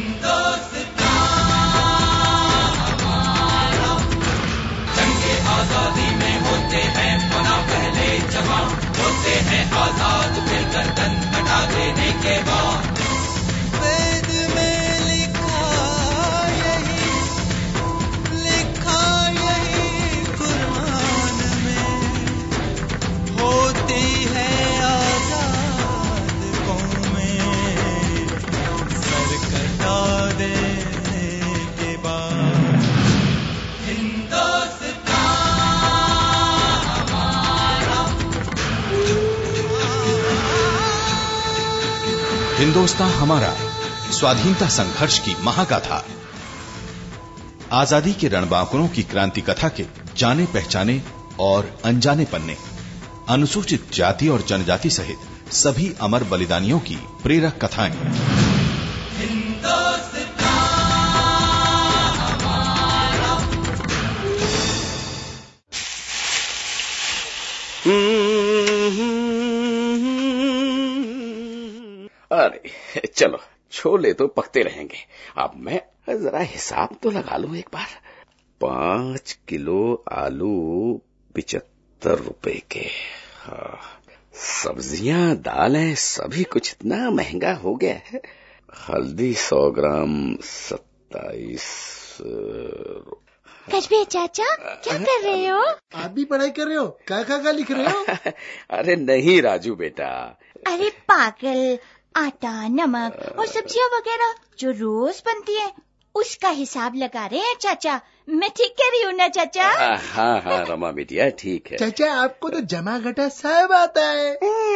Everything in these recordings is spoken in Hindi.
आज़ादी हिंदुस्तान हमारा, स्वाधीनता संघर्ष की महागाथा। आज़ादी के रणबांकुरों की क्रांति कथा के जाने पहचाने और अनजाने पन्ने, अनुसूचित जाति और जनजाति सहित सभी अमर बलिदानियों की प्रेरक कथाएँ। चलो छोले तो पकते रहेंगे। अब मैं जरा हिसाब तो लगा लू एक बार। पाँच किलो आलू पिचहत्तर रुपए के। हाँ, सब्ज़ियाँ दालें सभी कुछ इतना महँगा हो गया है। हल्दी सौ ग्राम सत्ताईस कजबे चाचा क्या कर रहे हो? आप भी पढ़ाई कर रहे हो? क्या क्या क्या लिख रहे हो? अरे नहीं राजू बेटा। अरे पागल आटा नमक और सब्ज़ियाँ वगैरह जो रोज बनती है उसका हिसाब लगा रहे हैं चाचा। मैं ठीक कह रही हूँ ना चाचा? हाँ हाँ रमा बिटिया ठीक है। चाचा आपको तो जमा घटा सब आता है।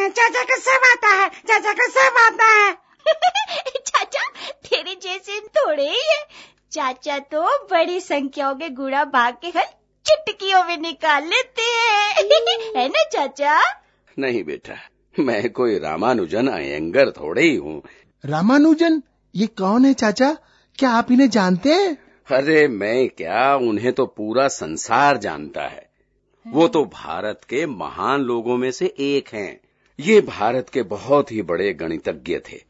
चाचा का सब आता है चाचा का सब आता है। चाचा तेरे जैसे थोड़े ही है। चाचा तो बड़ी संख्याओं के गुड़ा भाग के हल चुटकियों में निकाल लेते हैं। है ना चाचा? नहीं बेटा मैं कोई रामानुजन अयंगर थोड़े ही हूँ। रामानुजन? ये कौन है चाचा? क्या आप इन्हें जानते हैं? अरे मैं क्या? उन्हें तो पूरा संसार जानता है। वो तो भारत के महान लोगों में से एक हैं। ये भारत के बहुत ही बड़े गणितज्ञ थे।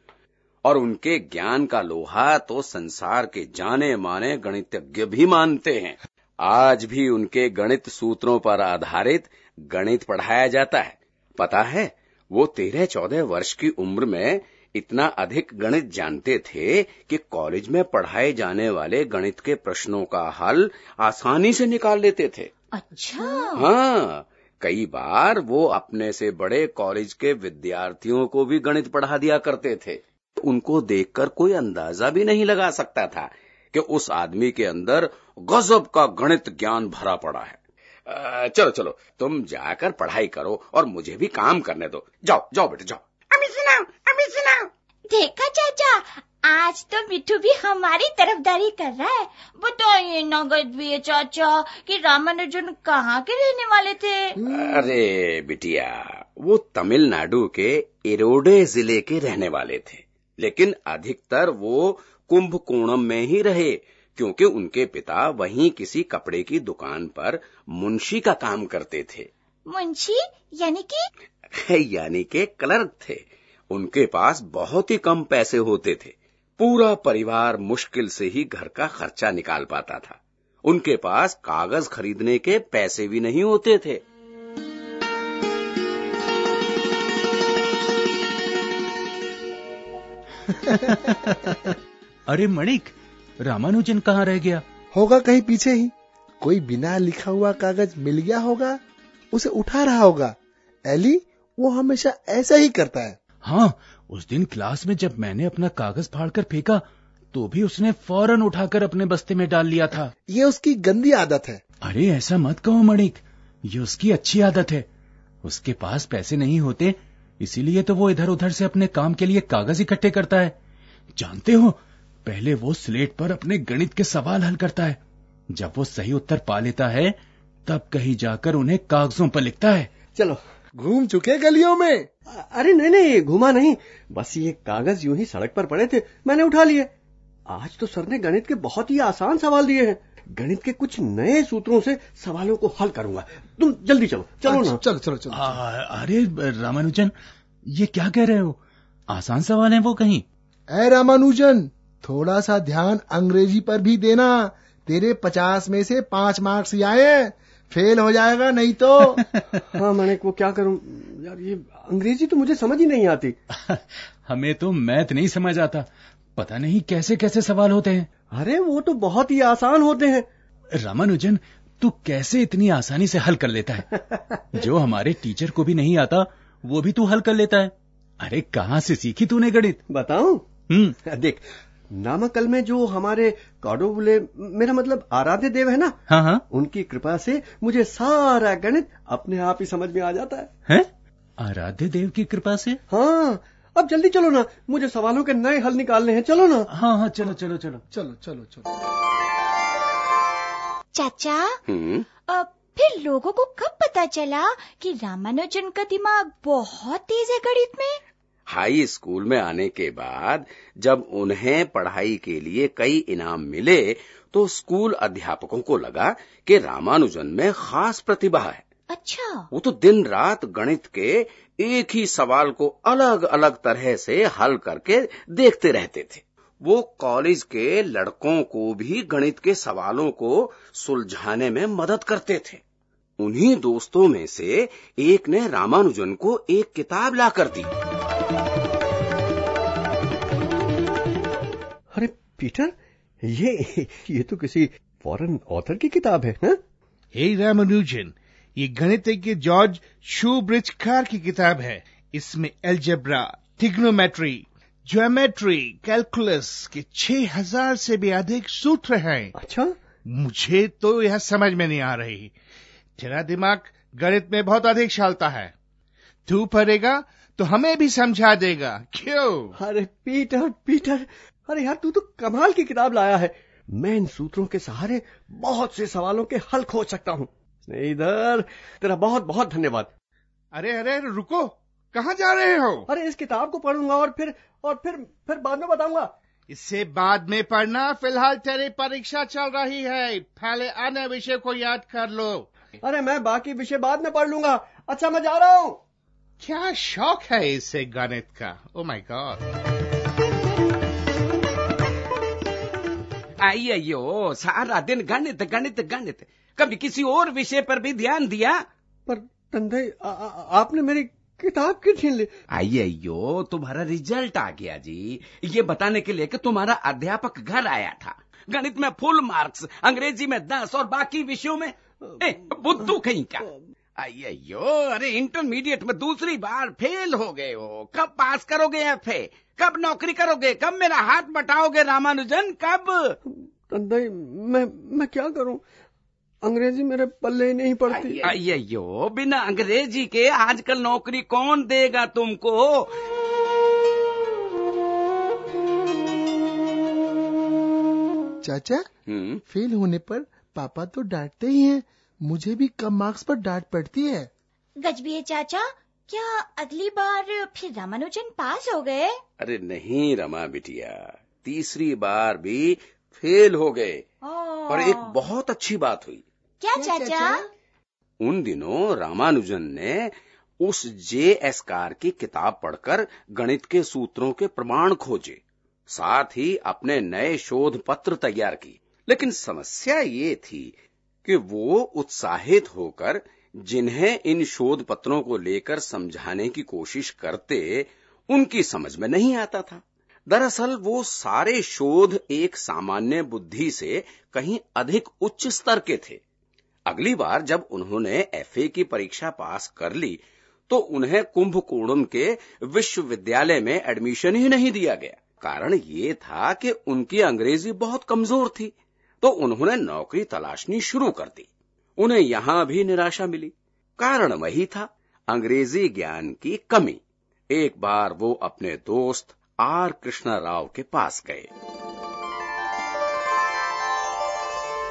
और उनके ज्ञान का लोहा तो संसार के जाने माने गणितज्ञ भी मानते हैं। आज भी उनके गणित सूत्रों पर आधारित गणित पढ़ाया जाता है। पता है? वो तेरह चौदह वर्ष की उम्र में इतना अधिक गणित जानते थे कि कॉलेज में पढ़ाए जाने वाले गणित के प्रश्नों का हल आसानी से निकाल लेते थे। अच्छा। हाँ कई बार वो अपने से बड़े कॉलेज के विद्यार्थियों को भी गणित पढ़ा दिया करते थे। उनको देखकर कोई अंदाज़ा भी नहीं लगा सकता था कि उस आदमी के अंदर गजब का गणित ज्ञान भरा पड़ा है। आ, चलो चलो तुम जाकर पढ़ाई करो और मुझे भी काम करने दो। जाओ जाओ बेटे जाओ। अभी सुनाओ अभी सुनाओ। देखा चाचा आज तो मिठू भी हमारी तरफदारी कर रहा है। बताइए नगद भी है चाचा कि रामानुजन कहाँ के रहने वाले थे? अरे बिटिया वो तमिलनाडु के इरोडे ज़िले के रहने वाले थे। लेकिन अधिकतर वो कुंभकोणम में ही रहे। क्योंकि उनके पिता वहीं किसी कपड़े की दुकान पर मुंशी का काम करते थे। मुंशी यानी कि? यानी के क्लर्क थे। उनके पास बहुत ही कम पैसे होते थे। पूरा परिवार मुश्किल से ही घर का खर्चा निकाल पाता था। उनके पास कागज़ खरीदने के पैसे भी नहीं होते थे। अरे मणिक रामानुजन कहाँ रह गया? होगा कहीं पीछे ही। कोई बिना लिखा हुआ कागज़ मिल गया होगा? उसे उठा रहा होगा। एली वो हमेशा ऐसा ही करता है। हाँ उस दिन क्लास में जब मैंने अपना कागज़ फाड़कर फेंका तो भी उसने फ़ौरन उठाकर अपने बस्ते में डाल लिया था। ये उसकी गंदी आदत है। अरे ऐसा मत कहो मणिक। ये उसकी अच्छी आदत है। उसके पास पैसे नहीं होते इसीलिए तो वो इधर उधर से अपने काम के लिए कागज़ इकट्ठे करता है। जानते हो पहले वो स्लेट पर अपने गणित के सवाल हल करता है। जब वो सही उत्तर पा लेता है तब कहीं जाकर उन्हें कागजों पर लिखता है। चलो घूम चुके गलियों में। अरे नहीं नहीं घूमा नहीं। बस ये कागज़ यूँ ही सड़क पर पड़े थे मैंने उठा लिए। आज तो सर ने गणित के बहुत ही आसान सवाल दिए हैं। गणित के कुछ नए सूत्रों से सवालों को हल करूँगा। तुम जल्दी चलो चलो ना। चलो चलो चलो अरे रामानुजन ये क्या कह रहे हो? आसान सवाल है वो कहीं। ए रामानुजन थोड़ा सा ध्यान अंग्रेज़ी पर भी देना। तेरे पचास में से पाँच मार्क्स ही आए। फेल हो जाएगा नहीं तो। हाँ मैंने वो क्या करूँ? यार ये अंग्रेज़ी तो मुझे समझ ही नहीं आती। हमें तो मैथ नहीं समझ आता। पता नहीं कैसे कैसे सवाल होते हैं। अरे वो तो बहुत ही आसान होते हैं। रामानुजन तू कैसे इतनी आसानी से हल कर लेता है? जो हमारे टीचर को भी नहीं आता वो भी तू हल कर लेता है। अरे कहाँ से सीखी तूने गणित? बताऊँ? हम्म। देख नामकल में जो हमारे कौडोबुले मेरा मतलब आराध्य देव है ना? हाँ हाँ। उनकी कृपा से मुझे सारा गणित अपने आप ही समझ में आ जाता है। है? आराध्य देव की कृपा से? हाँ। अब जल्दी चलो ना। मुझे सवालों के नए हल निकालने हैं। चलो ना। हाँ हाँ चलो चलो चलो। चलो चलो चलो। चाचा? अब फिर लोगों को कब पता चला कि रामानुजन का दिमाग बहुत तेज है गणित में? हाई स्कूल में आने के बाद जब उन्हें पढ़ाई के लिए कई इनाम मिले तो स्कूल अध्यापकों को लगा कि रामानुजन में खास प्रतिभा है। अच्छा। वो तो दिन रात गणित के एक ही सवाल को अलग अलग तरह से हल करके देखते रहते थे। वो कॉलेज के लड़कों को भी गणित के सवालों को सुलझाने में मदद करते थे। उन्हीं दोस्तों में से एक ने रामानुजन को एक किताब लाकर दी। पीटर ये ये तो किसी फॉरेन ऑथर की किताब है ना हे रामानुजन ये गणितज्ञ जॉर्ज शूब्रिज कार की किताब है। इसमें एल्जेब्रा टिग्नोमेट्री ज्योमेट्री कैलकुलस के छह हज़ार से भी अधिक सूत्र हैं। अच्छा? मुझे तो यह समझ में नहीं आ रही। तेरा दिमाग गणित में बहुत अधिक चलता है। तू पढ़ेगा तो हमें भी समझा देगा। क्यों? अरे पीटर पीटर अरे यार तू तो कमाल की किताब लाया है। मैं इन सूत्रों के सहारे बहुत से सवालों के हल खोज सकता हूँ। इधर तेरा बहुत बहुत धन्यवाद। अरे अरे रुको। कहाँ जा रहे हो? अरे इस किताब को पढ़ूँगा और फिर और फिर फिर बाद में बताऊँगा। इससे बाद में पढ़ना फ़िलहाल तेरी परीक्षा चल रही है। पहले अन्य विषय को याद कर लो। अरे मैं बाकी विषय बाद में पढ़ लूँगा। अच्छा मैं जा रहा हूँ। क्या शौक है इसे गणित का? ओ माय गॉड अयो सारा दिन गणित गणित गणित। कभी किसी और विषय पर भी ध्यान दिया? पर तंदई आपने मेरी किताब क्यों छीन ली? अयो तुम्हारा रिज़ल्ट आ गया जी। ये बताने के लिए कि तुम्हारा अध्यापक घर आया था। गणित में फुल मार्क्स अंग्रेज़ी में दस और बाकी विषयों में बुद्धू कहीं का अयो अरे इंटरमीडिएट में दूसरी बार फेल हो गए हो। कब पास करोगे एफए कब नौकरी करोगे? कब मेरा हाथ बटाओगे रामानुजन? कब? तंदई मैं मैं क्या करूँ? अंग्रेज़ी मेरे पल्ले ही नहीं पड़ती। अयो बिना अंग्रेज़ी के आजकल नौकरी कौन देगा तुमको? चाचा हम्म। फेल होने पर पापा तो डांटते ही हैं। मुझे भी कम मार्क्स पर डांट पड़ती है। गजबीए चाचा क्या अगली बार फिर रामानुजन पास हो गए? अरे नहीं रमा बिटिया तीसरी बार भी फेल हो गए। और एक बहुत अच्छी बात हुई। क्या चाचा? उन दिनों रामानुजन ने उस जे एस कार की किताब पढ़कर गणित के सूत्रों के प्रमाण खोजे। साथ ही अपने नए शोध पत्र तैयार की। लेकिन समस्या ये थी कि वो उत्साहित होकर जिन्हें इन शोध पत्रों को लेकर समझाने की कोशिश करते, उनकी समझ में नहीं आता था। दरअसल वो सारे शोध एक सामान्य बुद्धि से कहीं अधिक उच्च स्तर के थे। अगली बार जब उन्होंने एफए की परीक्षा पास कर ली तो उन्हें कुंभकोणम के विश्वविद्यालय में एडमिशन ही नहीं दिया गया। कारण ये था कि उनकी अंग्रेज़ी बहुत कमज़ोर थी। तो उन्होंने नौकरी तलाशनी शुरू कर दी। उन्हें यहाँ भी निराशा मिली। कारण वही था अंग्रेज़ी ज्ञान की कमी। एक बार वो अपने दोस्त आर कृष्णा राव के पास गए।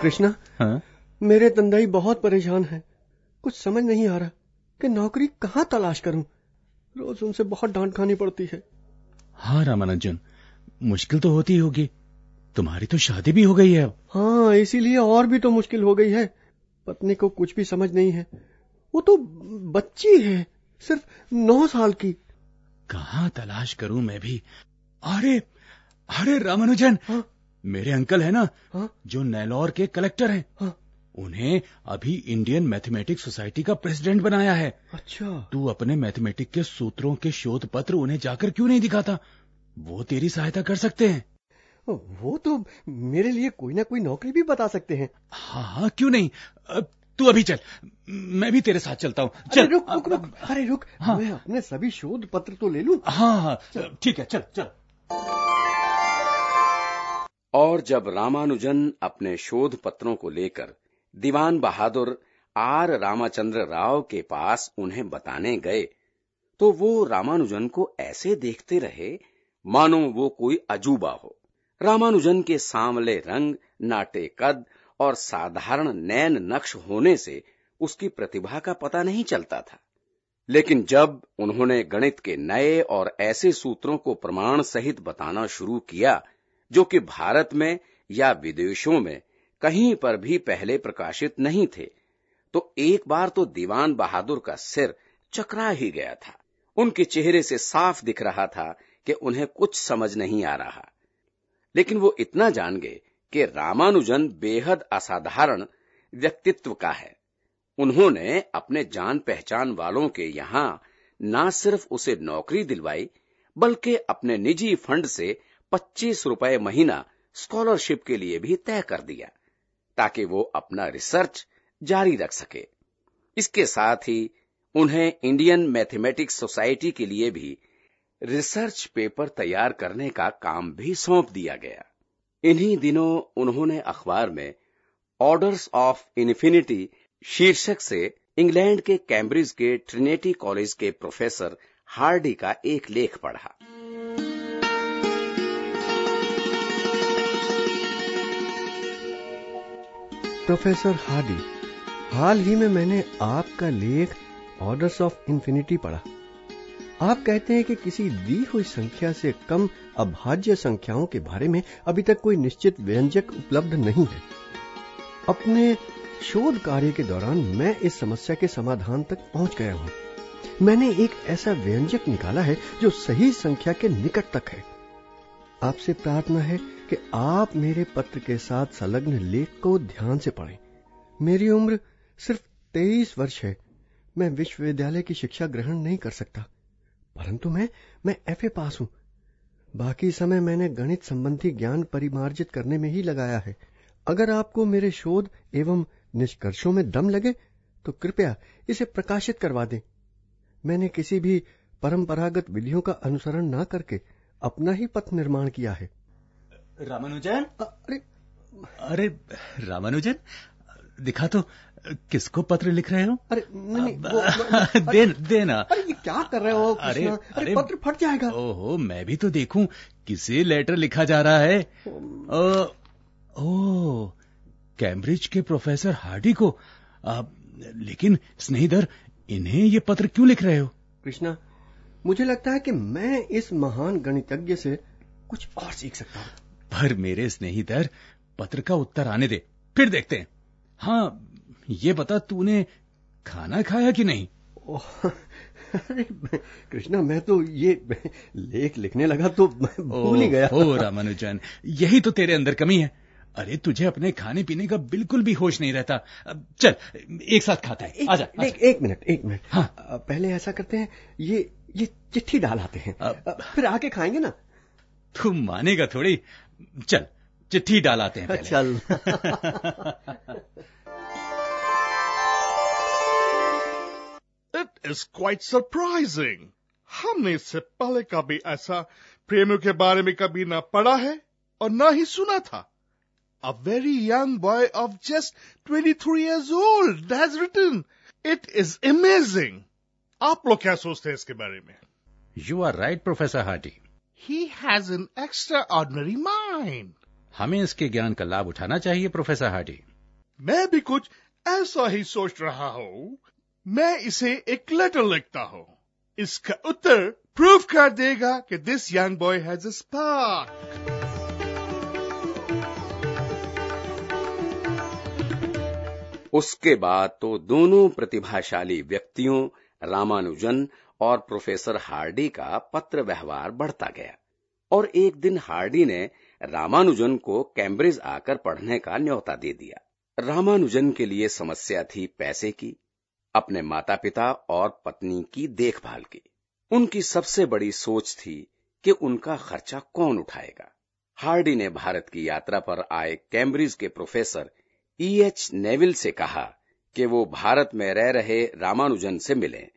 कृष्णा हाँ? मेरे तंदाई बहुत परेशान है। कुछ समझ नहीं आ रहा कि नौकरी कहाँ तलाश करूँ। रोज उनसे बहुत डांट खानी पड़ती है। हाँ रामानुजन मुश्किल तो होती होगी। तुम्हारी तो शादी भी हो गई है। हाँ इसीलिए और भी तो मुश्किल हो गई है। पत्नी को कुछ भी समझ नहीं है। वो तो बच्ची है सिर्फ़ नौ साल की। कहा तलाश करूँ मैं भी? अरे अरे रामानुजन! हाँ? मेरे अंकल है ना हाँ? जो नेलोर के कलेक्टर हैं। हाँ? उन्हें अभी इंडियन मैथमेटिक्स सोसाइटी का प्रेसिडेंट बनाया है। अच्छा। तू अपने मैथमेटिक के सूत्रों के शोध पत्र उन्हें जाकर क्यों नहीं दिखाता? वो तेरी सहायता कर सकते हैं। वो तो मेरे लिए कोई ना कोई नौकरी भी बता सकते हैं। हाँ हाँ क्यों नहीं? अब तू अभी चल। मैं भी तेरे साथ चलता हूँ। अरे चल। रुक रुक रुक। अरे रुक हाँ। मैं अपने सभी शोध पत्र तो ले लूँ। हाँ हाँ। ठीक है चल चल। और जब रामानुजन अपने शोध पत्रों को लेकर दीवान बहादुर आर रामाचंद्र राव के पास उन्हें बताने गए तो वो रामानुजन को ऐसे देखते रहे मानो वो कोई अजूबा हो। रामानुजन के सांवले रंग, नाटे कद और साधारण नैन नक्श होने से उसकी प्रतिभा का पता नहीं चलता था। लेकिन जब उन्होंने गणित के नए और ऐसे सूत्रों को प्रमाण सहित बताना शुरू किया, जो कि भारत में या विदेशों में कहीं पर भी पहले प्रकाशित नहीं थे तो एक बार तो दीवान बहादुर का सिर चकरा ही गया था। उनके चेहरे से साफ़ दिख रहा था कि उन्हें कुछ समझ नहीं आ रहा। लेकिन वो इतना जान गए कि रामानुजन बेहद असाधारण व्यक्तित्व का है। उन्होंने अपने जान पहचान वालों के यहाँ ना सिर्फ़ उसे नौकरी दिलवाई, बल्कि अपने निजी फंड से 25 रुपए महीना स्कॉलरशिप के लिए भी तय कर दिया, ताकि वो अपना रिसर्च जारी रख सके। इसके साथ ही उन्हें इंडियन मैथमेटिक्स सोसाइटी के लिए भी रिसर्च पेपर तैयार करने का काम भी सौंप दिया गया। इन्हीं दिनों उन्होंने अखबार में ऑर्डर्स ऑफ़ इन्फिनिटी शीर्षक से इंग्लैंड के कैम्ब्रिज के ट्रिनेटी कॉलेज के प्रोफेसर हार्डी का एक लेख पढ़ा। प्रोफेसर हार्डी, हाल ही में मैंने आपका लेख ऑर्डर्स ऑफ़ इंफिनिटी पढ़ा। आप कहते हैं कि किसी दी हुई संख्या से कम अभाज्य संख्याओं के बारे में अभी तक कोई निश्चित व्यंजक उपलब्ध नहीं है। अपने शोध कार्य के दौरान मैं इस समस्या के समाधान तक पहुँच गया हूँ। मैंने एक ऐसा व्यंजक निकाला है जो सही संख्या के निकट तक है। आपसे प्रार्थना है कि आप मेरे पत्र के साथ संलग्न लेख को ध्यान से पढ़ें। मेरी उम्र सिर्फ़ तेईस वर्ष है। मैं विश्वविद्यालय की शिक्षा ग्रहण नहीं कर सकता। परंतु मैं मैं एफए पास हूँ। बाकी समय मैंने गणित संबंधी ज्ञान परिमार्जित करने में ही लगाया है। अगर आपको मेरे शोध एवं निष्कर्षों में दम लगे तो कृपया इसे प्रकाशित करवा दें। मैंने किसी भी परंपरागत विधियों का अनुसरण ना करके अपना ही पथ निर्माण किया है। रामानुजन? अरे अरे रामानुजन? दिखा तो किसको पत्र लिख रहे हो? अरे नहीं वो, वो- दे देना। अरे ये क्या कर रहे हो अरे कृष्णा? अरे पत्र फट जाएगा। ओहो मैं भी तो देखूँ किसे लेटर लिखा जा रहा है? ओ, ओ कैम्ब्रिज के प्रोफेसर हार्डी को आ, लेकिन स्नेहिधर इन्हें ये पत्र क्यों लिख रहे हो? कृष्णा मुझे लगता है कि मैं इस महान गणितज्ञ से कुछ और सीख सकता हूँ। पर मेरे स्नेहितर पत्र का उत्तर आने दे फिर देखते हैं। हाँ ये बता तूने खाना खाया कि नहीं? ओह, अरे कृष्णा मैं तो ये लेख लिखने लगा तो भूल ही गया। ओ रामानुजन यही तो तेरे अंदर कमी है। अरे तुझे अपने खाने पीने का बिल्कुल भी होश नहीं रहता। चल एक साथ खाता है। आजा, आजा। एक, एक मिनट एक मिनट। हाँ। पहले ऐसा करते हैं ये ये चिट्ठी डाल आते हैं। अब- फिर आके खाएँगे ना? तू मानेगा थोड़ी। चल चिट्ठी डाल आते हैं पहले। चल। Is quite surprising. हमने इससे पहले कभी ऐसा प्रेमियों के बारे में कभी ना पढ़ा है और ना ही सुना था A very young boy of just 23 years old has written. It is amazing. आप लोग क्या सोचते हैं इसके बारे में you are right professor Hardy He has an extraordinary mind. हमें इसके ज्ञान का लाभ उठाना चाहिए प्रोफेसर हार्डी मैं भी कुछ ऐसा ही सोच रहा हूँ मैं इसे एक लेटर लिखता हूँ। इसका उत्तर प्रूव कर देगा कि this young boy has spark उसके बाद तो दोनों प्रतिभाशाली व्यक्तियों, रामानुजन और प्रोफेसर हार्डी का पत्र व्यवहार बढ़ता गया और एक दिन हार्डी ने रामानुजन को कैम्ब्रिज आकर पढ़ने का न्योता दे दिया। रामानुजन के लिए समस्या थी पैसे की। अपने माता पिता और पत्नी की देखभाल की। उनकी सबसे बड़ी सोच थी कि उनका खर्चा कौन उठाएगा। हार्डी ने भारत की यात्रा पर आए कैम्ब्रिज के प्रोफेसर ई एच नेविल से कहा कि वो भारत में रह रहे रामानुजन से मिले।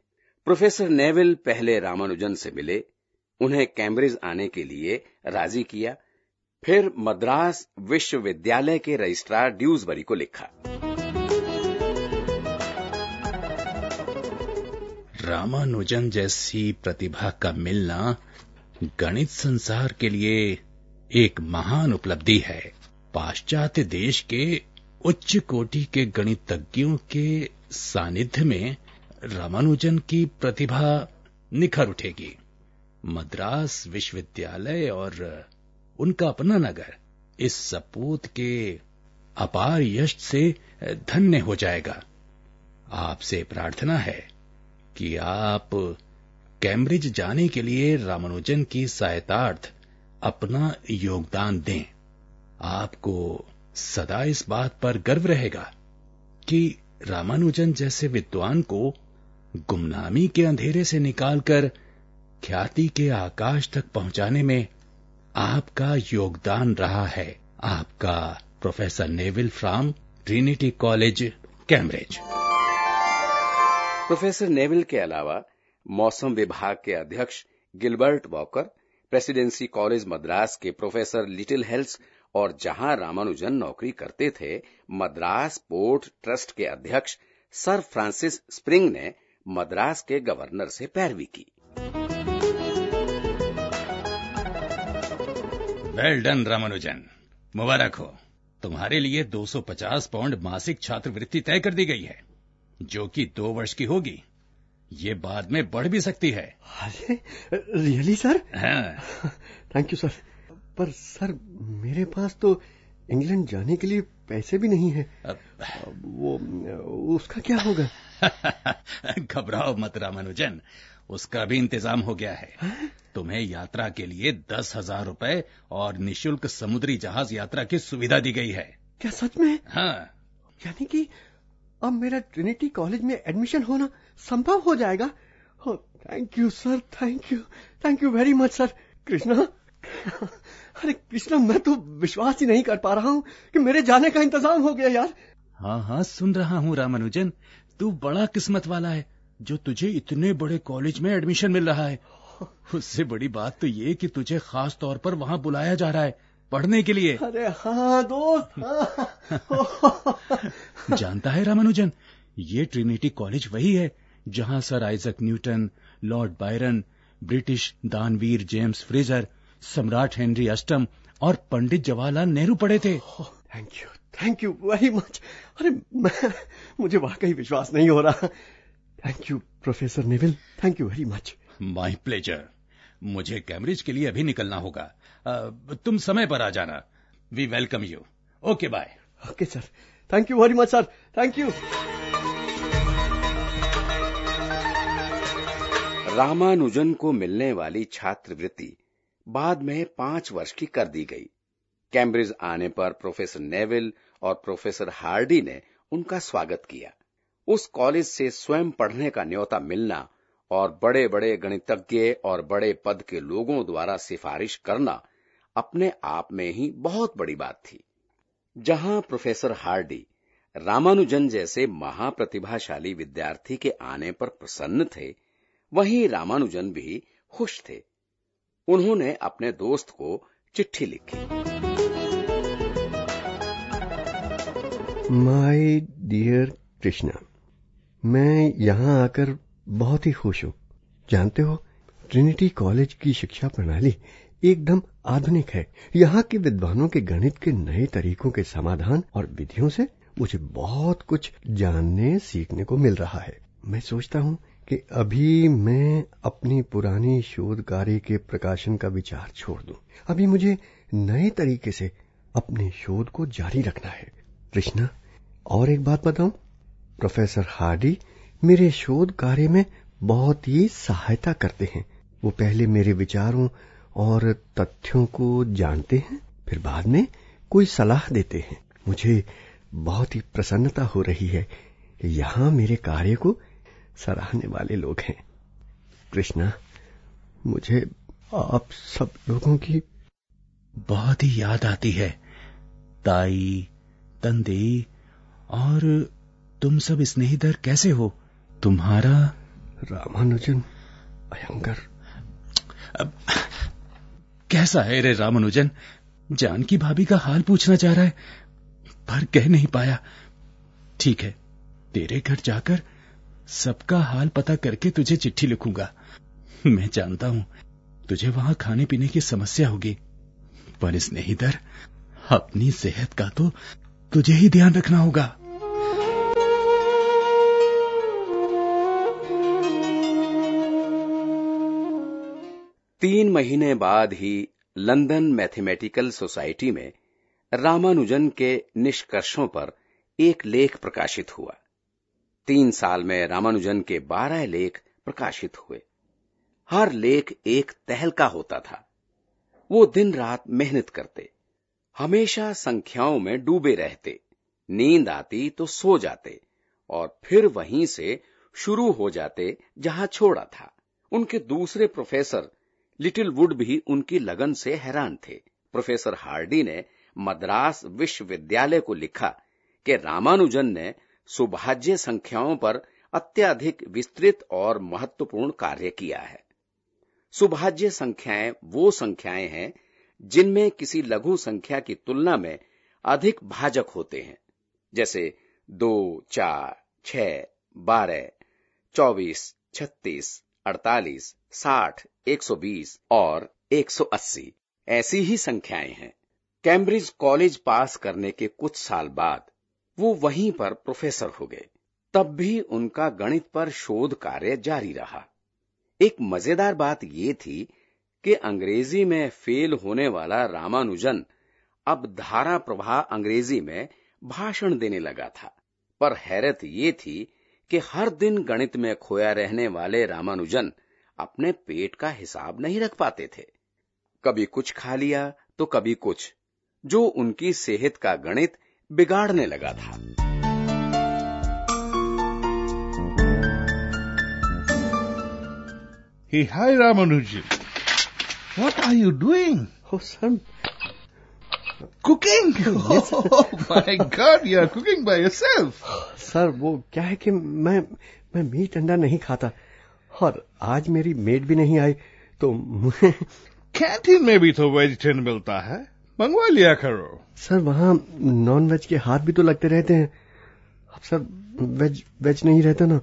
प्रोफेसर नेविल पहले रामानुजन से मिले, उन्हें कैम्ब्रिज आने के लिए राज़ी किया, फिर मद्रास विश्वविद्यालय के रजिस्ट्रार ड्यूसबरी को लिखा। रामानुजन जैसी प्रतिभा का मिलना गणित संसार के लिए एक महान उपलब्धि है। पाश्चात्य देश के उच्च कोटि के गणितज्ञों के सानिध्य में रामानुजन की प्रतिभा निखर उठेगी। मद्रास विश्वविद्यालय और उनका अपना नगर इस सपूत के अपार यश से धन्य हो जाएगा। आपसे प्रार्थना है। कि आप कैम्ब्रिज जाने के लिए रामानुजन की सहायतार्थ अपना योगदान दें। आपको सदा इस बात पर गर्व रहेगा कि रामानुजन जैसे विद्वान को गुमनामी के अंधेरे से निकालकर ख्याति के आकाश तक पहुँचाने में आपका योगदान रहा है। आपका professor Neville from, Trinity College, Cambridge. Professor Neville के अलावा मौसम विभाग के अध्यक्ष Gilbert Walker, Presidency College Madras के प्रोफेसर लिटिल हेल्स और जहाँ रामानुजन नौकरी करते थे, मद्रास पोर्ट ट्रस्ट के अध्यक्ष सर फ्रांसिस स्प्रिंग ने मद्रास के गवर्नर से पैरवी की। Well done Ramanujan. मुबारक हो। तुम्हारे लिए 250 पाउंड मासिक छात्रवृत्ति तय कर दी गई है। जो कि दो वर्ष की होगी। ये बाद में बढ़ भी सकती है। अरे रियली सर हाँ। थैंक यू सर पर सर मेरे पास तो इंग्लैंड जाने के लिए पैसे भी नहीं है। वो उसका क्या होगा? घबराओ मत रामानुजन। उसका भी इंतज़ाम हो गया है? तुम्हें यात्रा के लिए दस हज़ार रूपए और निशुल्क समुद्री जहाज़ यात्रा की सुविधा दी गई है। क्या सच में? हाँ। यानी कि अब मेरा ट्रिनिटी कॉलेज में एडमिशन होना संभव हो जाएगा। Thank you sir thank you thank you very much sir Krishna अरे कृष्णा मैं तो विश्वास ही नहीं कर पा रहा हूँ कि मेरे जाने का इंतज़ाम हो गया यार। हाँ हाँ सुन रहा हूँ रामानुजन। तू बड़ा किस्मत वाला है जो तुझे इतने बड़े कॉलेज में एडमिशन मिल रहा है। उससे बड़ी बात तो ये कि तुझे खास तौर पर वहाँ बुलाया जा रहा है। पढ़ने के लिए। अरे हाँ दोस्त। हाँ। जानता है रामानुजन ये ट्रिनिटी कॉलेज वही है जहाँ sir Isaac Newton Lord Byron British दानवीर जेम्स फ्रेजर सम्राट हेनरी अष्टम और पंडित जवाहरलाल नेहरू पढ़े थे। Thank you thank you very much अरे मैं, मुझे वाकई विश्वास नहीं हो रहा। Thank you professor Neville thank you very much my pleasure मुझे कैम्ब्रिज के लिए अभी निकलना होगा। तुम समय पर आ जाना। We welcome you okay bye okay sir thank you very much sir thank you Ramanujan को मिलने वाली छात्रवृत्ति बाद में पाँच वर्ष की कर दी गई। कैम्ब्रिज आने पर प्रोफेसर नेविल और प्रोफेसर हार्डी ने उनका स्वागत किया। उस कॉलेज से स्वयं पढ़ने का न्योता मिलना और बड़े बड़े गणितज्ञ और बड़े पद के लोगों द्वारा सिफारिश करना अपने आप में ही बहुत बड़ी बात थी। जहाँ प्रोफेसर हार्डी रामानुजन जैसे महाप्रतिभाशाली विद्यार्थी के आने पर प्रसन्न थे, वहीं रामानुजन भी खुश थे। उन्होंने अपने दोस्त को चिट्ठी लिखी। माय डियर कृष्णा, मैं यहाँ आकर बहुत ही खुश हूँ। जानते हो, ट्रिनिटी कॉलेज की शिक्षा प्रणाली एकदम आधुनिक है। यहाँ के विद्वानों के गणित के नए तरीकों के समाधान और विधियों से मुझे बहुत कुछ जानने, सीखने को मिल रहा है। मैं सोचता हूँ कि अभी मैं अपनी पुरानी शोध कार्य के प्रकाशन का विचार छोड़ दूँ। अभी मुझे नए तरीके से अपने शोध को जारी रखना है। कृष्णा, और एक बात बताऊँ? प्रोफेसर हार्डी मेरे शोध कार्य में बहुत ही सहायता करते हैं। वो पहले मेरे विचारों और तथ्यों को जानते हैं, फिर बाद में कोई सलाह देते हैं। मुझे बहुत ही प्रसन्नता हो रही है। यहाँ मेरे कार्य को सराहने वाले लोग हैं। कृष्णा, मुझे आप सब लोगों की बहुत ही याद आती है। ताई, तंदे और तुम सब स्नेहितर कैसे हो? तुम्हारा रामानुजन अयंगर अब, कैसा है रे रामानुजन? जानकी भाभी का हाल पूछना चाह रहा है पर कह नहीं पाया। ठीक है तेरे घर जाकर सबका हाल पता करके तुझे चिट्ठी लिखूँगा। मैं जानता हूँ तुझे वहाँ खाने पीने की समस्या होगी। पर स्नेहितर अपनी सेहत का तो तुझे ही ध्यान रखना होगा। तीन महीने बाद ही लंदन मैथमेटिकल सोसाइटी में रामानुजन के निष्कर्षों पर एक लेख प्रकाशित हुआ। तीन साल में रामानुजन के बारह लेख प्रकाशित हुए। हर लेख एक तहलका होता था। वो दिन रात मेहनत करते, हमेशा संख्याओं में डूबे रहते, नींद आती तो सो जाते, और फिर वहीं से शुरू हो जाते जहाँ छोड़ा था। उनके दूसरे प्रोफेसर लिटिल वुड भी उनकी लगन से हैरान थे। प्रोफेसर हार्डी ने मद्रास विश्वविद्यालय को लिखा कि रामानुजन ने सुभाज्य संख्याओं पर अत्यधिक विस्तृत और महत्वपूर्ण कार्य किया है। सुभाज्य संख्याएँ वो संख्याएँ हैं जिनमें किसी लघु संख्या की तुलना में अधिक भाजक होते हैं। जैसे दो, चार छ बारह, चौबीस, छत्तीस अड़तालीस, साठ, एक सौ बीस और एक सौ अस्सी। ऐसी ही संख्याएँ हैं। कैम्ब्रिज कॉलेज पास करने के कुछ साल बाद वो वहीं पर प्रोफेसर हो गए। तब भी उनका गणित पर शोध कार्य जारी रहा। एक मज़ेदार बात यह थी कि अंग्रेज़ी में फेल होने वाला रामानुजन अब धारा प्रभा अंग्रेज़ी में भाषण देने लगा था। पर हैरत ये थी कि हर दिन गणित में खोया रहने वाले रामानुजन अपने पेट का हिसाब नहीं रख पाते थे कभी कुछ खा लिया तो कभी कुछ जो उनकी सेहत का गणित बिगाड़ने लगा था Hey, hi Ramanujan. What are you doing? Oh, son. Oh my God, you are cooking by yourself. Sir वो क्या है कि मैं मैं मीट अंडा नहीं खाता और आज मेरी मेड भी नहीं आई तो मुझे कैंटीन में भी तो वेजिटेरियन मिलता है। मंगवा लिया करो। सर वहाँ नॉन वेज के हाथ भी तो लगते रहते हैं। अब सर वेज वेज नहीं रहता ना।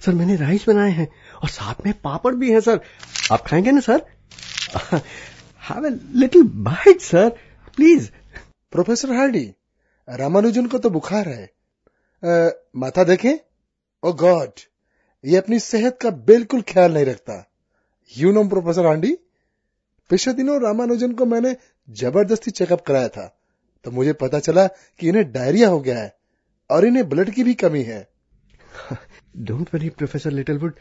सर मैंने राइस बनाए हैं और साथ में पापड़ भी है सर आप खाएँगे ना sir have a little bite sir please professor Hardy Ramanujan को तो बुखार है। आ, माथा देखें। ओ गॉड ये अपनी सेहत का बिल्कुल ख्याल नहीं रखता। यू नो प्रोफेसर हांडी पिछले दिनों रामानुजन को मैंने ज़बरदस्ती चेकअप कराया था तो मुझे पता चला कि इन्हें डायरिया हो गया है और इन्हें ब्लड की भी कमी है। Don't worry professor Littlewood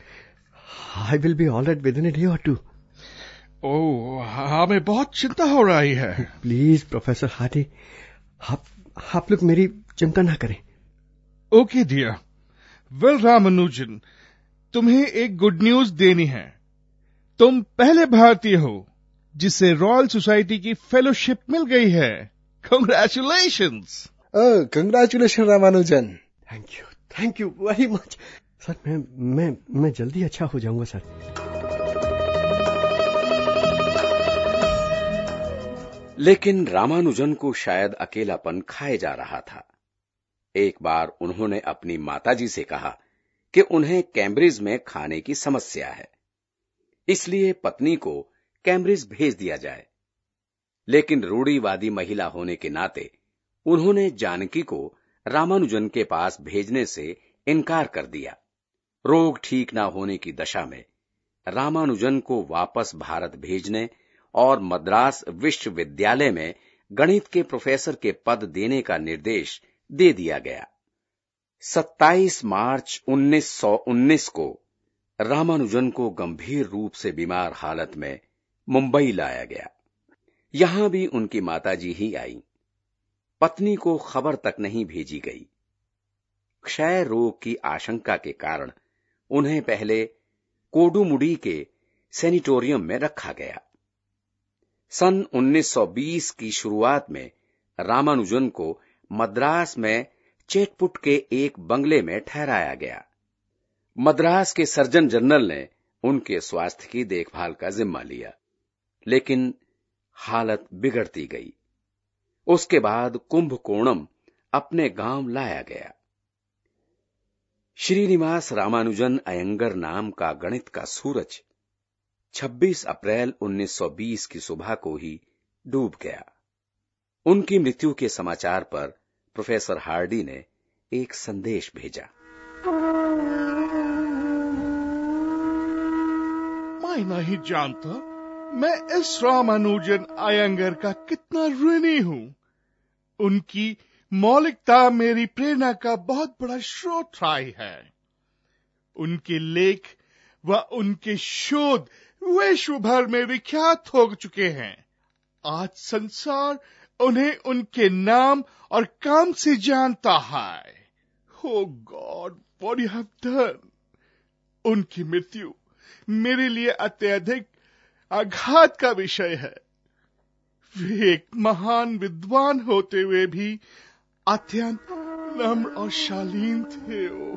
I will be all right within day or two oh हमें बहुत चिंता हो रही है। प्लीज़ प्रोफेसर हार्डी आप आप लोग मेरी चिंता ना करें। ओके डियर वेल रामानुजन तुम्हें एक गुड न्यूज़ देनी है। तुम पहले भारतीय हो जिसे रॉयल सोसाइटी की फेलोशिप मिल गई है। Congratulation congratulation Ramanujan thank you thank you very much sir मैं मैं मैं जल्दी अच्छा हो जाऊँगा सर लेकिन रामानुजन को शायद अकेलापन खाए जा रहा था। एक बार उन्होंने अपनी माताजी से कहा कि उन्हें कैम्ब्रिज में खाने की समस्या है। इसलिए पत्नी को कैम्ब्रिज भेज दिया जाए। लेकिन रूढ़ीवादी महिला होने के नाते उन्होंने जानकी को रामानुजन के पास भेजने से इनकार कर दिया। रोग ठीक ना होने की दशा में रामानुजन को वापस भारत भेजने और मद्रास विश्वविद्यालय में गणित के प्रोफेसर के पद देने का निर्देश दे दिया गया। 27 मार्च 1919 को रामानुजन को गंभीर रूप से बीमार हालत में मुंबई लाया गया। यहाँ भी उनकी माताजी ही आई। पत्नी को खबर तक नहीं भेजी गई। क्षय रोग की आशंका के कारण उन्हें पहले कोडुमुडी के सेनिटोरियम में रखा गया। सन 1920 की शुरुआत में रामानुजन को मद्रास में चेटपुट के एक बंगले में ठहराया गया। मद्रास के सर्जन जनरल ने उनके स्वास्थ्य की देखभाल का जिम्मा लिया, लेकिन हालत बिगड़ती गई। उसके बाद कुंभकोणम अपने गाँव लाया गया। श्रीनिवास रामानुजन अयंगर नाम का गणित का सूरज 26 अप्रैल 1920 की सुबह को ही डूब गया। उनकी मृत्यु के समाचार पर प्रोफेसर हार्डी ने एक संदेश भेजा। मैं नहीं जानता, मैं इस रामानुजन आयंगर का कितना ऋणी हूँ। उनकी मौलिकता मेरी प्रेरणा का बहुत बड़ा स्रोत रही है। उनके लेख व उनके शोध विश्व भर में विख्यात हो चुके हैं। आज संसार उन्हें उनके नाम और काम से जानता है। हो God what you have done उनकी मृत्यु मेरे लिए अत्यधिक आघात का विषय है। वे एक महान विद्वान होते हुए भी अत्यंत नम्र और शालीन थे ओ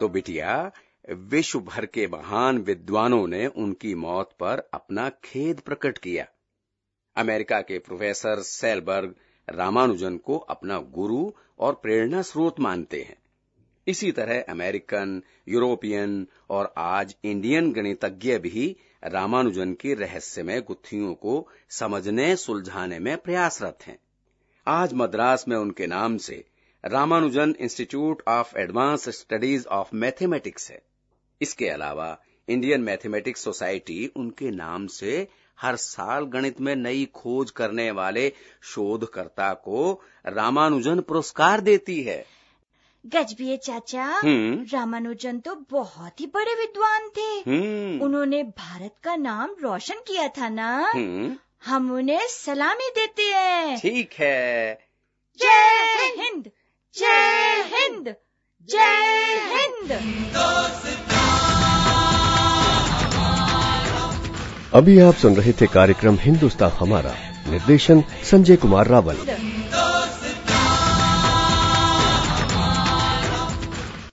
तो बिटिया विश्व भर के महान विद्वानों ने उनकी मौत पर अपना खेद प्रकट किया। अमेरिका के प्रोफेसर सेलबर्ग रामानुजन को अपना गुरु और प्रेरणा स्रोत मानते हैं। इसी तरह अमेरिकन, यूरोपियन और आज इंडियन गणितज्ञ भी रामानुजन की रहस्यमय गुत्थियों को समझने सुलझाने में प्रयासरत हैं। आज मद्रास में उनके नाम से Ramanujan institute of advance studies of mathematics है। इसके अलावा इंडियन मैथमेटिक्स सोसाइटी उनके नाम से हर साल गणित में नई खोज करने वाले शोधकर्ता को रामानुजन पुरस्कार देती है। गजबीय चाचा हम्म। रामानुजन तो बहुत ही बड़े विद्वान थे। हम्म। उन्होंने भारत का नाम रोशन किया था ना? हम्म। हम उन्हें सलामी देते हैं। ठीक है। जय हिंद। जय हिंद जय हिंद। अभी आप सुन रहे थे कार्यक्रम हिंदुस्तान हमारा। निर्देशन संजय कुमार रावल।